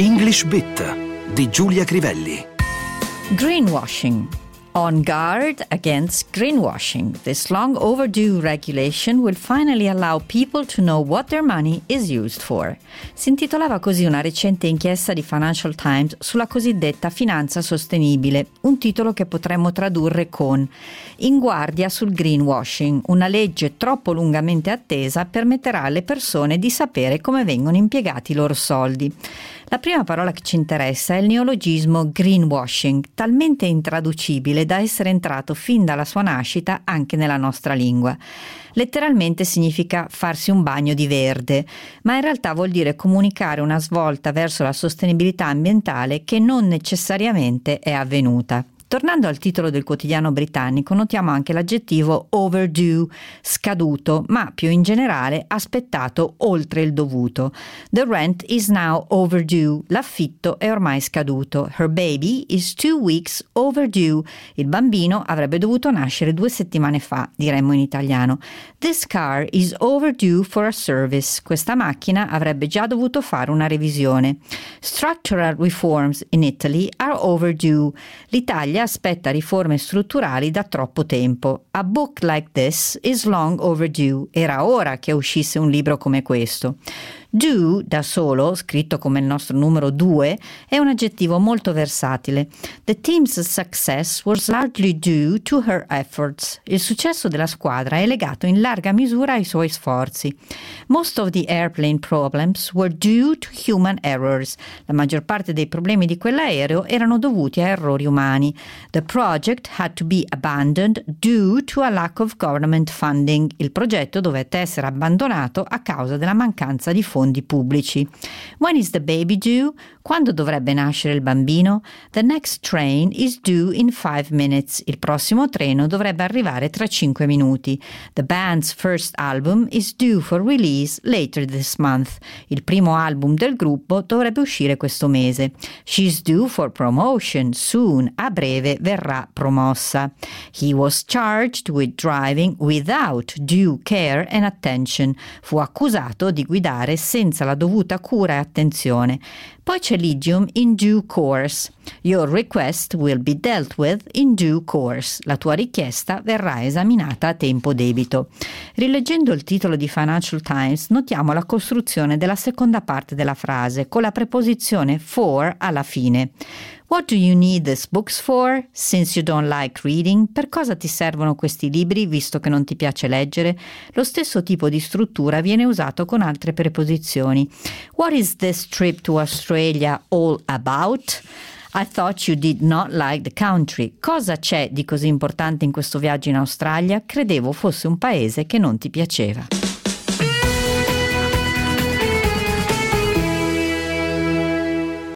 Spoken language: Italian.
English Bit di Giulia Crivelli. Greenwashing. On guard against greenwashing, this long overdue regulation will finally allow people to know what their money is used for. Si intitolava così una recente inchiesta di Financial Times sulla cosiddetta finanza sostenibile, un titolo che potremmo tradurre con In guardia sul greenwashing, una legge troppo lungamente attesa permetterà alle persone di sapere come vengono impiegati i loro soldi. La prima parola che ci interessa è il neologismo greenwashing, talmente intraducibile da essere entrato fin dalla sua nascita anche nella nostra lingua. Letteralmente significa farsi un bagno di verde, ma in realtà vuol dire comunicare una svolta verso la sostenibilità ambientale che non necessariamente è avvenuta. Tornando al titolo del quotidiano britannico, notiamo anche l'aggettivo overdue, scaduto, ma più in generale aspettato oltre il dovuto. The rent is now overdue, l'affitto è ormai scaduto. Her baby is two weeks overdue, il bambino avrebbe dovuto nascere due settimane fa, diremmo in italiano. This car is overdue for a service, questa macchina avrebbe già dovuto fare una revisione. Structural reforms in Italy are overdue, l'Italia aspetta riforme strutturali da troppo tempo. A book like this is long overdue. Era ora che uscisse un libro come questo. Do, da solo, scritto come il nostro numero 2, è un aggettivo molto versatile. The team's success was largely due to her efforts. Il successo della squadra è legato in larga misura ai suoi sforzi. Most of the airplane problems were due to human errors. La maggior parte dei problemi di quell'aereo erano dovuti a errori umani. The project had to be abandoned due to a lack of government funding. Il progetto dovette essere abbandonato a causa della mancanza di fondi fondi pubblici. When is the baby due? Quando dovrebbe nascere il bambino? The next train is due in five minutes. Il prossimo treno dovrebbe arrivare tra cinque minuti. The band's first album is due for release later this month. Il primo album del gruppo dovrebbe uscire questo mese. She's due for promotion soon. A breve verrà promossa. He was charged with driving without due care and attention. Fu accusato di guidare senza la dovuta cura e attenzione. Poi c'è l'idiom in due course. Your request will be dealt with in due course. La tua richiesta verrà esaminata a tempo debito. Rileggendo il titolo di Financial Times, notiamo la costruzione della seconda parte della frase con la preposizione for alla fine. What do you need these books for? Since you don't like reading, per cosa ti servono questi libri visto che non ti piace leggere? Lo stesso tipo di struttura viene usato con altre preposizioni. What is this trip to Australia all about? I thought you did not like the country. Cosa c'è di così importante in questo viaggio in Australia? Credevo fosse un paese che non ti piaceva.